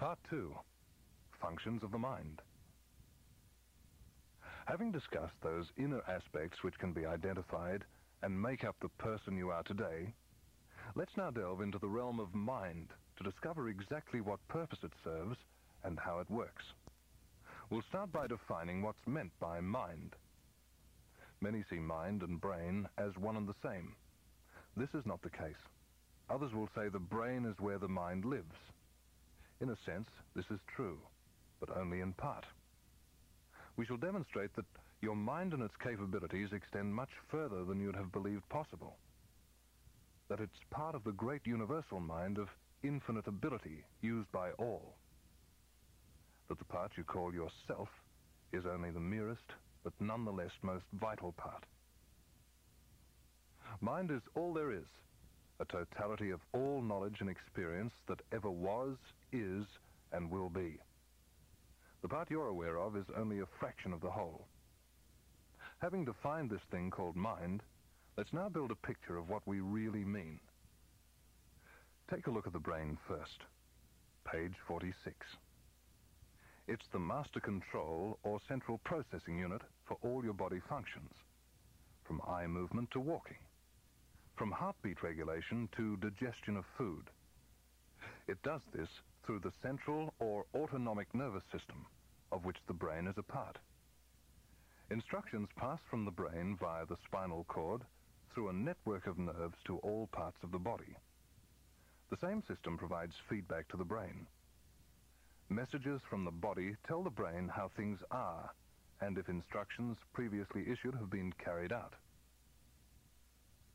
Part 2. Functions of the Mind. Having discussed those inner aspects which can be identified and make up the person you are today, let's now delve into the realm of mind to discover exactly what purpose it serves and how it works. We'll start by defining what's meant by mind. Many see mind and brain as one and the same. This is not the case. Others will say the brain is where the mind lives. In a sense, this is true, but only in part. We shall demonstrate that your mind and its capabilities extend much further than you'd have believed possible. That it's part of the great universal mind of infinite ability used by all. That the part you call yourself is only the merest, but nonetheless most vital part. Mind is all there is, a totality of all knowledge and experience that ever was, is, and will be. The part you're aware of is only a fraction of the whole. Having defined this thing called mind, let's now build a picture of what we really mean. Take a look at the brain first. Page 46. It's the master control or central processing unit for all your body functions, from eye movement to walking from heartbeat regulation to digestion of food. It does this through the central or autonomic nervous system, of which the brain is a part. Instructions pass from the brain via the spinal cord through a network of nerves to all parts of the body. The same system provides feedback to the brain. Messages from the body tell the brain how things are and if instructions previously issued have been carried out.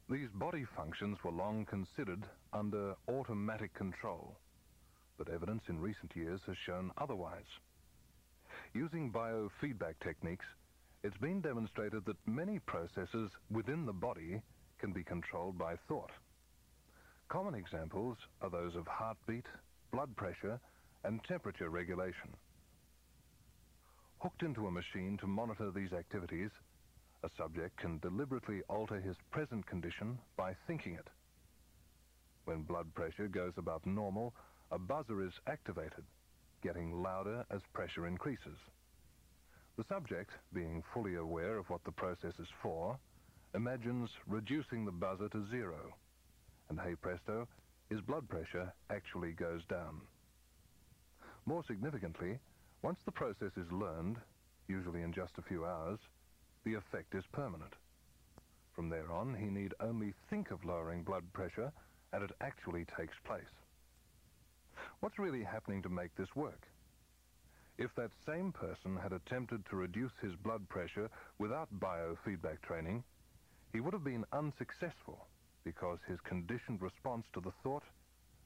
These body functions were long considered under automatic control, but evidence in recent years has shown otherwise. Using biofeedback techniques, it's been demonstrated that many processes within the body can be controlled by thought. Common examples are those of heartbeat, blood pressure, and temperature regulation. Hooked into a machine to monitor these activities, a subject can deliberately alter his present condition by thinking it. When blood pressure goes above normal, a buzzer is activated, getting louder as pressure increases. The subject, being fully aware of what the process is for, imagines reducing the buzzer to zero, and hey presto, his blood pressure actually goes down. More significantly, once the process is learned, usually in just a few hours, the effect is permanent. From there on, he need only think of lowering blood pressure, and it actually takes place. What's really happening to make this work? If that same person had attempted to reduce his blood pressure without biofeedback training, he would have been unsuccessful because his conditioned response to the thought,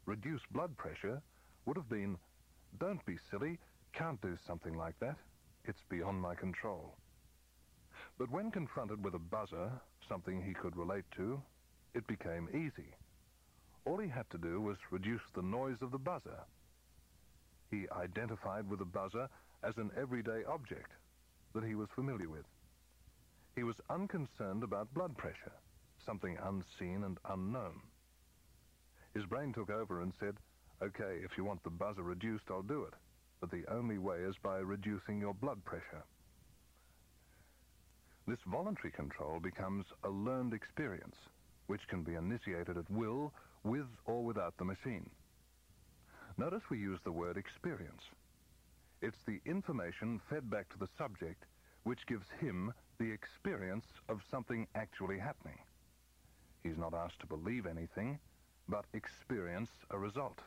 reduce blood pressure, would have been, don't be silly, can't do something like that. It's beyond my control. But when confronted with a buzzer, something he could relate to, it became easy. All he had to do was reduce the noise of the buzzer. He identified with the buzzer as an everyday object that he was familiar with. He was unconcerned about blood pressure, something unseen and unknown. His brain took over and said, okay, if you want the buzzer reduced, I'll do it. But the only way is by reducing your blood pressure. This voluntary control becomes a learned experience, which can be initiated at will, with or without the machine. Notice we use the word experience. It's the information fed back to the subject which gives him the experience of something actually happening. He's not asked to believe anything, but experience a result.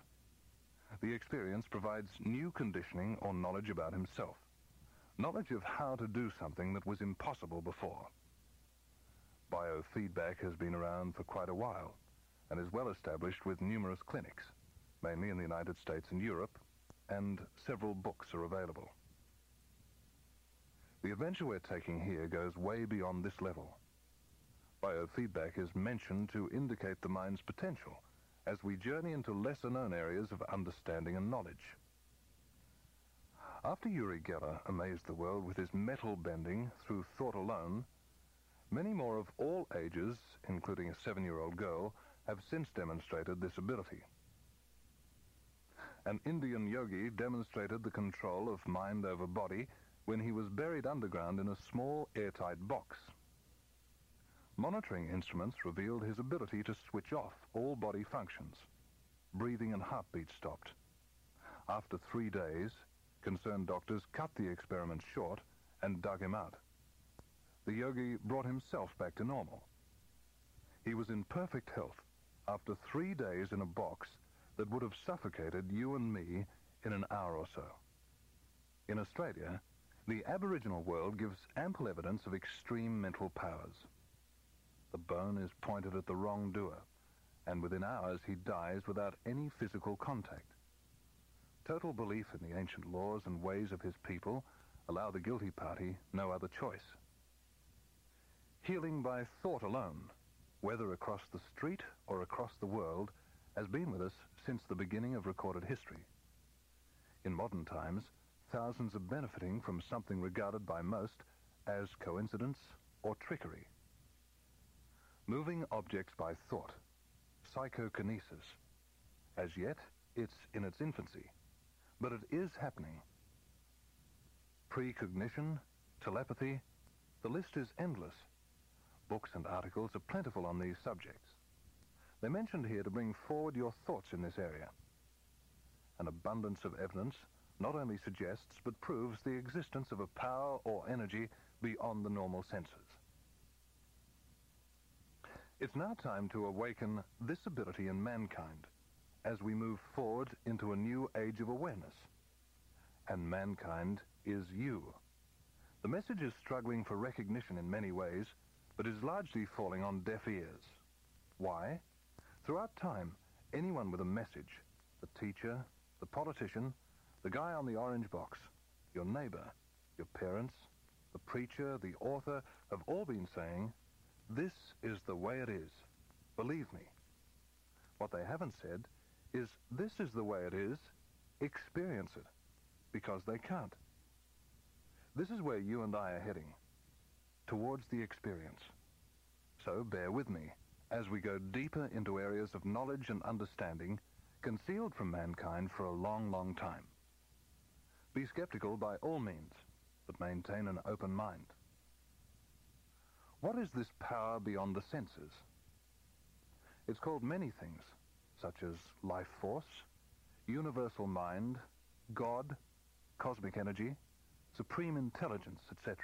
The experience provides new conditioning or knowledge about himself knowledge of how to do something that was impossible before. Biofeedback has been around for quite a while and is well established with numerous clinics, mainly in the United States and Europe, and several books are available. The adventure we're taking here goes way beyond this level. Biofeedback is mentioned to indicate the mind's potential as we journey into lesser-known areas of understanding and knowledge. After Uri Geller amazed the world with his metal bending through thought alone, many more of all ages, including a seven-year-old girl, have since demonstrated this ability. an Indian yogi demonstrated the control of mind over body when he was buried underground in a small airtight box. Monitoring instruments revealed his ability to switch off all body functions. Breathing and heartbeat stopped. After three days, concerned doctors cut the experiment short and dug him out. The yogi brought himself back to normal. He was in perfect health after three days in a box that would have suffocated you and me in an hour or so. In Australia, the Aboriginal world gives ample evidence of extreme mental powers. The bone is pointed at the wrongdoer, and within hours he dies without any physical contact. Total belief in the ancient laws and ways of his people allow the guilty party no other choice. Healing by thought alone, whether across the street or across the world, has been with us since the beginning of recorded history. In modern times, thousands are benefiting from something regarded by most as coincidence or trickery. Moving objects by thought, psychokinesis. As yet, it's in its infancy, but it is happening. Precognition, telepathy, the list is endless. Books and articles are plentiful on these subjects. They're mentioned here to bring forward your thoughts in this area. An abundance of evidence not only suggests but proves the existence of a power or energy beyond the normal senses. It's now time to awaken this ability in mankind as we move forward into a new age of awareness. And mankind is you. The message is struggling for recognition in many ways, but is largely falling on deaf ears. Why? Throughout time, anyone with a message, the teacher, the politician, the guy on the orange box, your neighbor, your parents, the preacher, the author, have all been saying, this is the way it is. Believe me. What they haven't said is, this is the way it is. Experience it. Because they can't. This is where you and I are heading. Towards the experience. So bear with me as we go deeper into areas of knowledge and understanding concealed from mankind for a long, long time. Be skeptical by all means, but maintain an open mind. What is this power beyond the senses? It's called many things, such as life force, universal mind, God, cosmic energy, supreme intelligence, etc.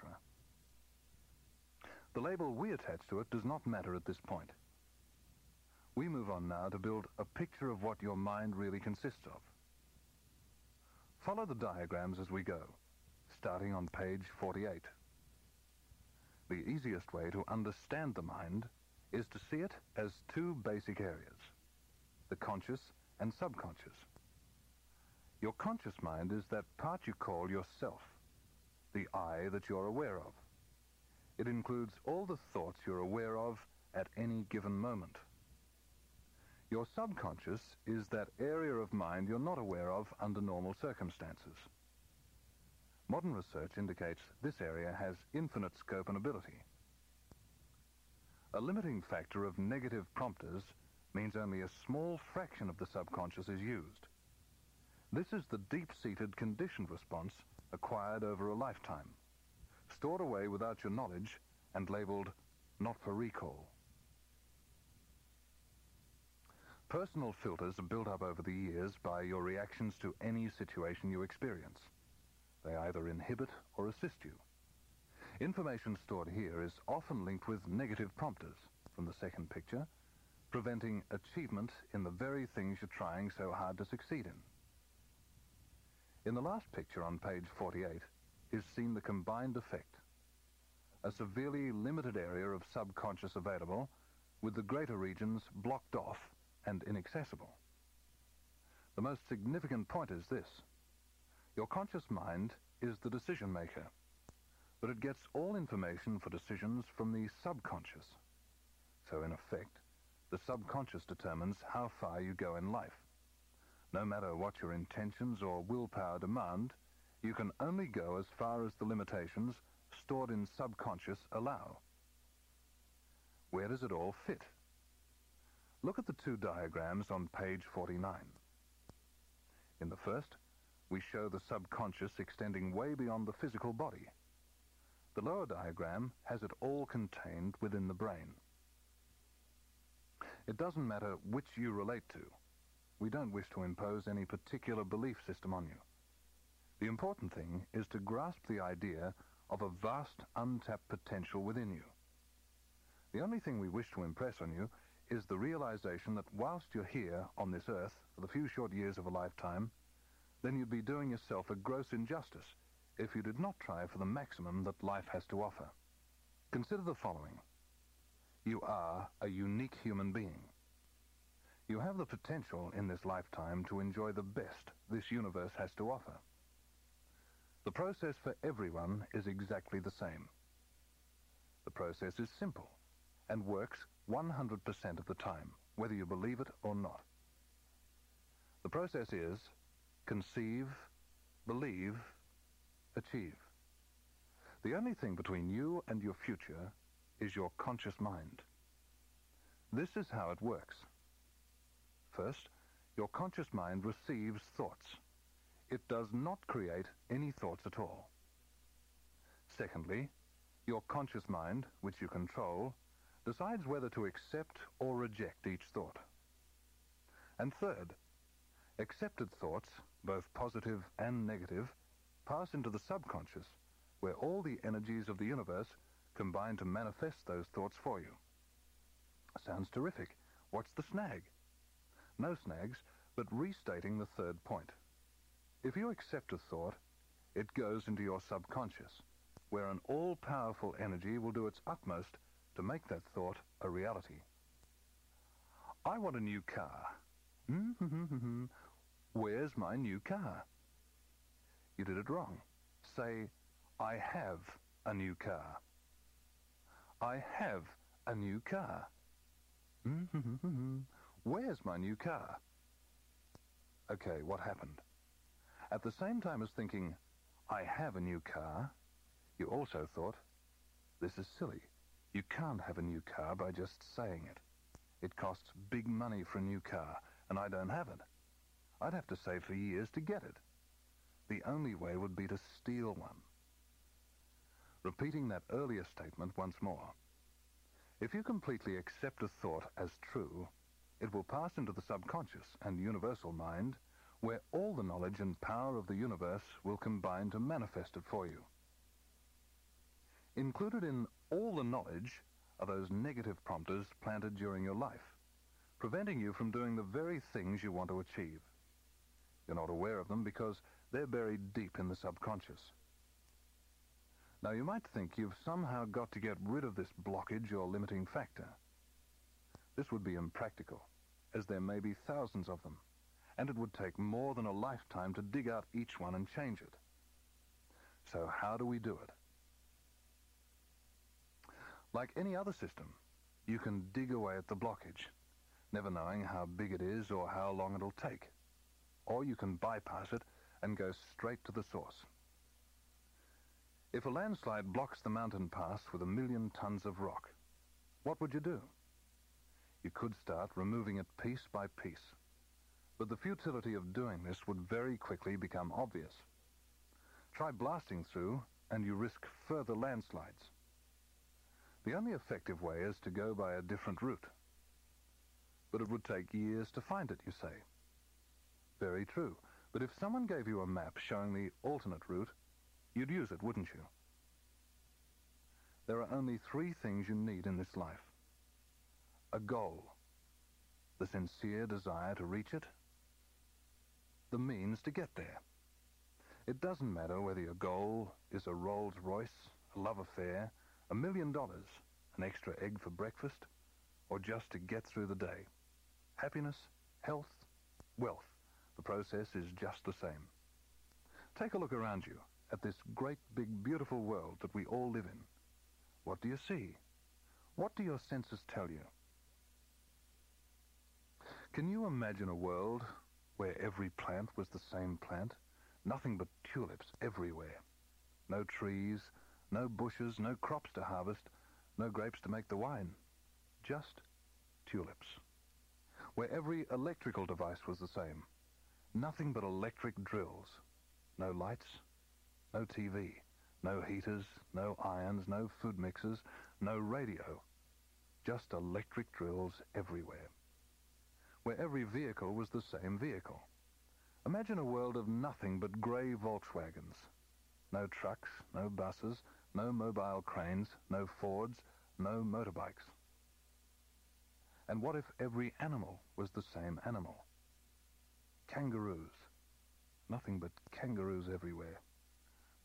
The label we attach to it does not matter at this point. We move on now to build a picture of what your mind really consists of. Follow the diagrams as we go, starting on page 48. The easiest way to understand the mind is to see it as two basic areas, the conscious and subconscious. Your conscious mind is that part you call yourself, the I that you're aware of. It includes all the thoughts you're aware of at any given moment. Your subconscious is that area of mind you're not aware of under normal circumstances. Modern research indicates this area has infinite scope and ability. A limiting factor of negative prompters means only a small fraction of the subconscious is used. This is the deep-seated conditioned response acquired over a lifetime, stored away without your knowledge and labeled not for recall. Personal filters are built up over the years by your reactions to any situation you experience. They either inhibit or assist you. Information stored here is often linked with negative prompters from the second picture, preventing achievement in the very things you're trying so hard to succeed in. In the last picture on page 48 is seen the combined effect. A severely limited area of subconscious available with the greater regions blocked off and inaccessible. The most significant point is this. Your conscious mind is the decision maker, but it gets all information for decisions from the subconscious. So in effect, the subconscious determines how far you go in life. No matter what your intentions or willpower demand, you can only go as far as the limitations stored in subconscious allow. Where does it all fit? Look at the two diagrams on page 49. In the first, we show the subconscious extending way beyond the physical body. The lower diagram has it all contained within the brain. It doesn't matter which you relate to. We don't wish to impose any particular belief system on you. The important thing is to grasp the idea of a vast untapped potential within you. The only thing we wish to impress on you is the realization that whilst you're here on this earth for the few short years of a lifetime, then you'd be doing yourself a gross injustice if you did not try for the maximum that life has to offer. Consider the following. You are a unique human being. You have the potential in this lifetime to enjoy the best this universe has to offer. The process for everyone is exactly the same. The process is simple and works 100% of the time, whether you believe it or not. The process is conceive, believe, achieve. The only thing between you and your future is your conscious mind. This is how it works. First, your conscious mind receives thoughts. It does not create any thoughts at all. Secondly, your conscious mind, which you control, decides whether to accept or reject each thought. And third, accepted thoughts, both positive and negative, pass into the subconscious, where all the energies of the universe combine to manifest those thoughts for you. Sounds terrific. What's the snag? No snags, but restating the third point. If you accept a thought, it goes into your subconscious, where an all-powerful energy will do its utmost to make that thought a reality. I want a new car. Where's my new car? You did it wrong. Say, I have a new car. I have a new car. Mm-hmm. Where's my new car? Okay, what happened? At the same time as thinking, I have a new car, you also thought, this is silly. You can't have a new car by just saying it. It costs big money for a new car, and I don't have it. I'd have to save for years to get it. The only way would be to steal one. Repeating that earlier statement once more. If you completely accept a thought as true, it will pass into the subconscious and universal mind, where all the knowledge and power of the universe will combine to manifest it for you. Included in all the knowledge are those negative prompters planted during your life, preventing you from doing the very things you want to achieve. You're not aware of them because they're buried deep in the subconscious. Now you might think you've somehow got to get rid of this blockage or limiting factor. This would be impractical, as there may be thousands of them, and it would take more than a lifetime to dig out each one and change it. So how do we do it? Like any other system, you can dig away at the blockage, never knowing how big it is or how long it'll take. Or you can bypass it and go straight to the source. If a landslide blocks the mountain pass with a million tons of rock, what would you do? You could start removing it piece by piece. But the futility of doing this would very quickly become obvious. Try blasting through, and you risk further landslides. The only effective way is to go by a different route. But it would take years to find it, you say. Very true. But if someone gave you a map showing the alternate route, you'd use it, wouldn't you? There are only three things you need in this life. A goal, the sincere desire to reach it, the means to get there. It doesn't matter whether your goal is a Rolls Royce, a love affair, a million dollars, an extra egg for breakfast, or just to get through the day. Happiness, health, wealth. The process is just the same. Take a look around you at this great, big, beautiful world that we all live in. What do you see? What do your senses tell you? Can you imagine a world where every plant was the same plant? Nothing but tulips everywhere. No trees, no bushes, no crops to harvest, no grapes to make the wine. Just tulips. Where every electrical device was the same. Nothing but electric drills. No lights, no TV, no heaters, no irons, no food mixers, no radio. Just electric drills everywhere. Where every vehicle was the same vehicle. Imagine a world of nothing but grey Volkswagens. No trucks, no buses, no mobile cranes, no Fords, no motorbikes. And what if every animal was the same animal? Kangaroos. Nothing but kangaroos everywhere.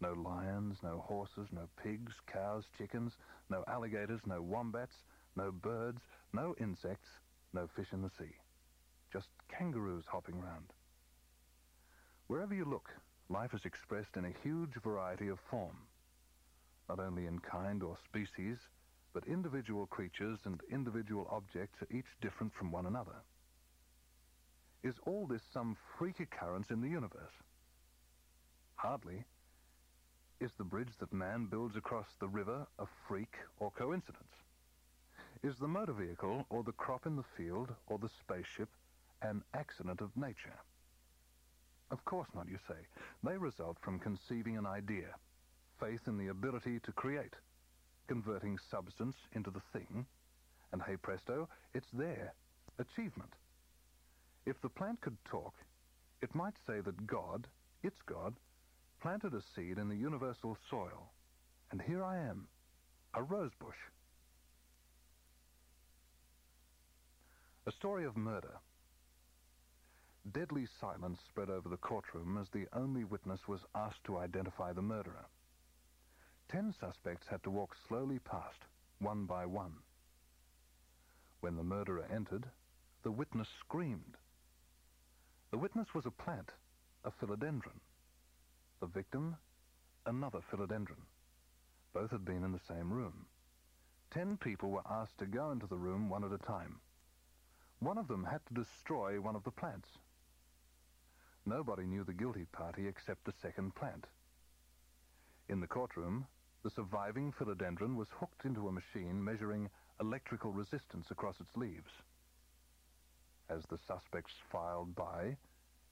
No lions, no horses, no pigs, cows, chickens, no alligators, no wombats, no birds, no insects, no fish in the sea. Just kangaroos hopping round. Wherever you look, life is expressed in a huge variety of form, not only in kind or species, but individual creatures and individual objects are each different from one another. Is all this some freak occurrence in the universe? Hardly. Is the bridge that man builds across the river a freak or coincidence? Is the motor vehicle or the crop in the field or the spaceship an accident of nature? Of course not, you say. They result from conceiving an idea, faith in the ability to create, converting substance into the thing, and hey presto, it's there. Achievement. If the plant could talk, it might say that God, its God, planted a seed in the universal soil, and here I am, a rose bush. A story of murder. Deadly silence spread over the courtroom as the only witness was asked to identify the murderer. Ten suspects had to walk slowly past, one by one. When the murderer entered, the witness screamed. The witness was a plant, a philodendron. The victim, another philodendron. Both had been in the same room. Ten people were asked to go into the room one at a time. One of them had to destroy one of the plants. Nobody knew the guilty party except the second plant. In the courtroom, the surviving philodendron was hooked into a machine measuring electrical resistance across its leaves. As the suspects filed by,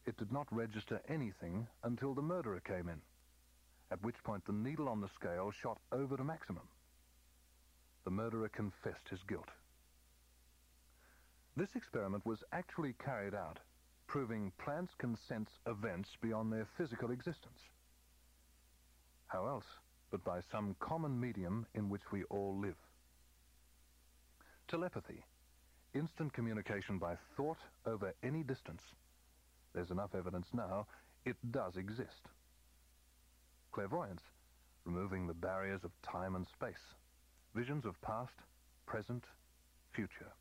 it did not register anything until the murderer came in, at which point the needle on the scale shot over to maximum. The murderer confessed his guilt. This experiment was actually carried out proving plants can sense events beyond their physical existence. How else but by some common medium in which we all live? Telepathy, instant communication by thought over any distance. There's enough evidence now, it does exist. Clairvoyance, removing the barriers of time and space. Visions of past, present, future.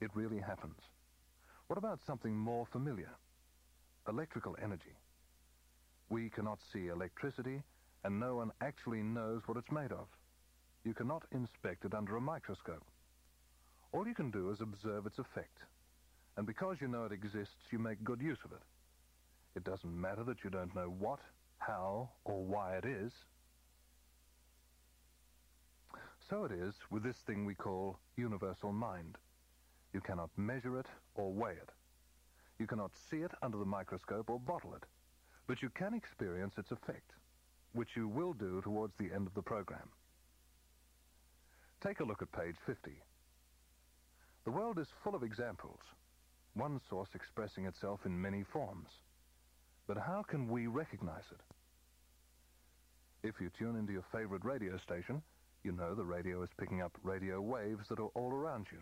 It really happens. What about something more familiar? Electrical energy. We cannot see electricity, and no one actually knows what it's made of. You cannot inspect it under a microscope. All you can do is observe its effect. And because you know it exists, you make good use of it. It doesn't matter that you don't know what, how, or why it is. So it is with this thing we call universal mind. You cannot measure it or weigh it. You cannot see it under the microscope or bottle it, but you can experience its effect, which you will do towards the end of the program. Take a look at page 50. The world is full of examples, one source expressing itself in many forms. But how can we recognize it? If you tune into your favorite radio station, you know the radio is picking up radio waves that are all around you.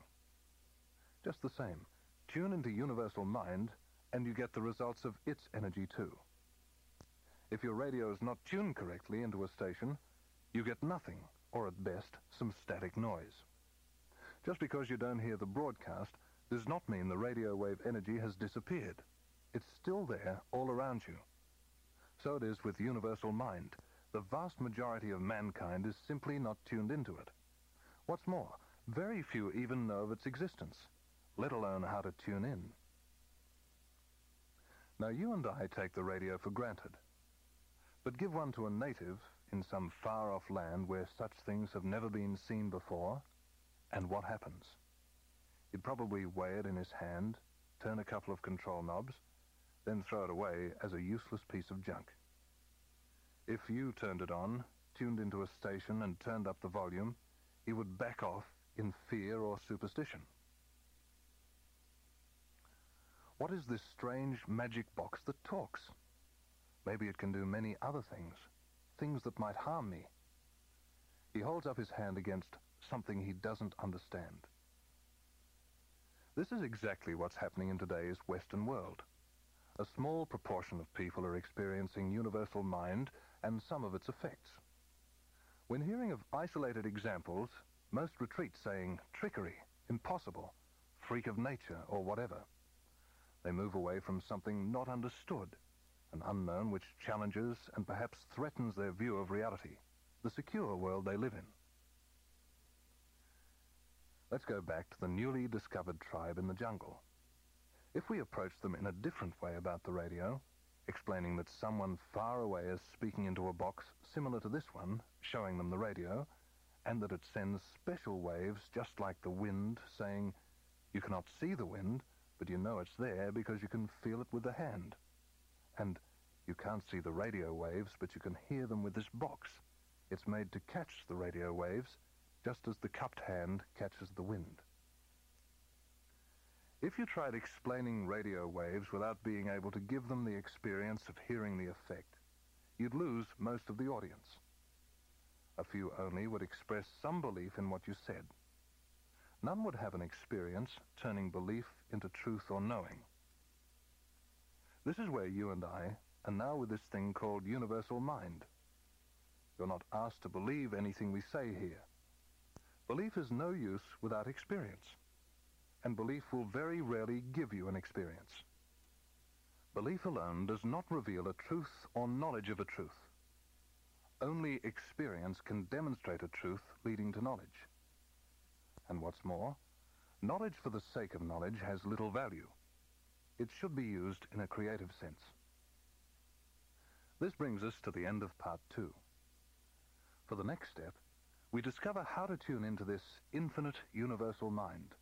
Just the same, tune into Universal Mind and you get the results of its energy too. If your radio is not tuned correctly into a station, you get nothing, or at best, some static noise. Just because you don't hear the broadcast does not mean the radio wave energy has disappeared. It's still there all around you. So it is with Universal Mind. The vast majority of mankind is simply not tuned into it. What's more, very few even know of its existence let alone how to tune in. Now, you and I take the radio for granted. But give one to a native in some far-off land where such things have never been seen before, and what happens? He'd probably weigh it in his hand, turn a couple of control knobs, then throw it away as a useless piece of junk. If you turned it on, tuned into a station and turned up the volume, he would back off in fear or superstition. What is this strange magic box that talks? Maybe it can do many other things, things that might harm me. He holds up his hand against something he doesn't understand. This is exactly what's happening in today's Western world. A small proportion of people are experiencing universal mind and some of its effects. When hearing of isolated examples, most retreat saying trickery, impossible, freak of nature, or whatever. They move away from something not understood, an unknown which challenges and perhaps threatens their view of reality, the secure world they live in. Let's go back to the newly discovered tribe in the jungle. If we approach them in a different way about the radio, explaining that someone far away is speaking into a box similar to this one, showing them the radio, and that it sends special waves just like the wind, saying, you cannot see the wind, but you know it's there because you can feel it with the hand. And you can't see the radio waves, but you can hear them with this box. It's made to catch the radio waves, just as the cupped hand catches the wind. If you tried explaining radio waves without being able to give them the experience of hearing the effect, you'd lose most of the audience. A few only would express some belief in what you said. None would have an experience turning belief into truth or knowing. This is where you and I are now with this thing called universal mind. You're not asked to believe anything we say here. Belief is no use without experience, and belief will very rarely give you an experience. Belief alone does not reveal a truth or knowledge of a truth. Only experience can demonstrate a truth leading to knowledge. And what's more, knowledge for the sake of knowledge has little value. It should be used in a creative sense. This brings us to the end of part two. For the next step, we discover how to tune into this infinite universal mind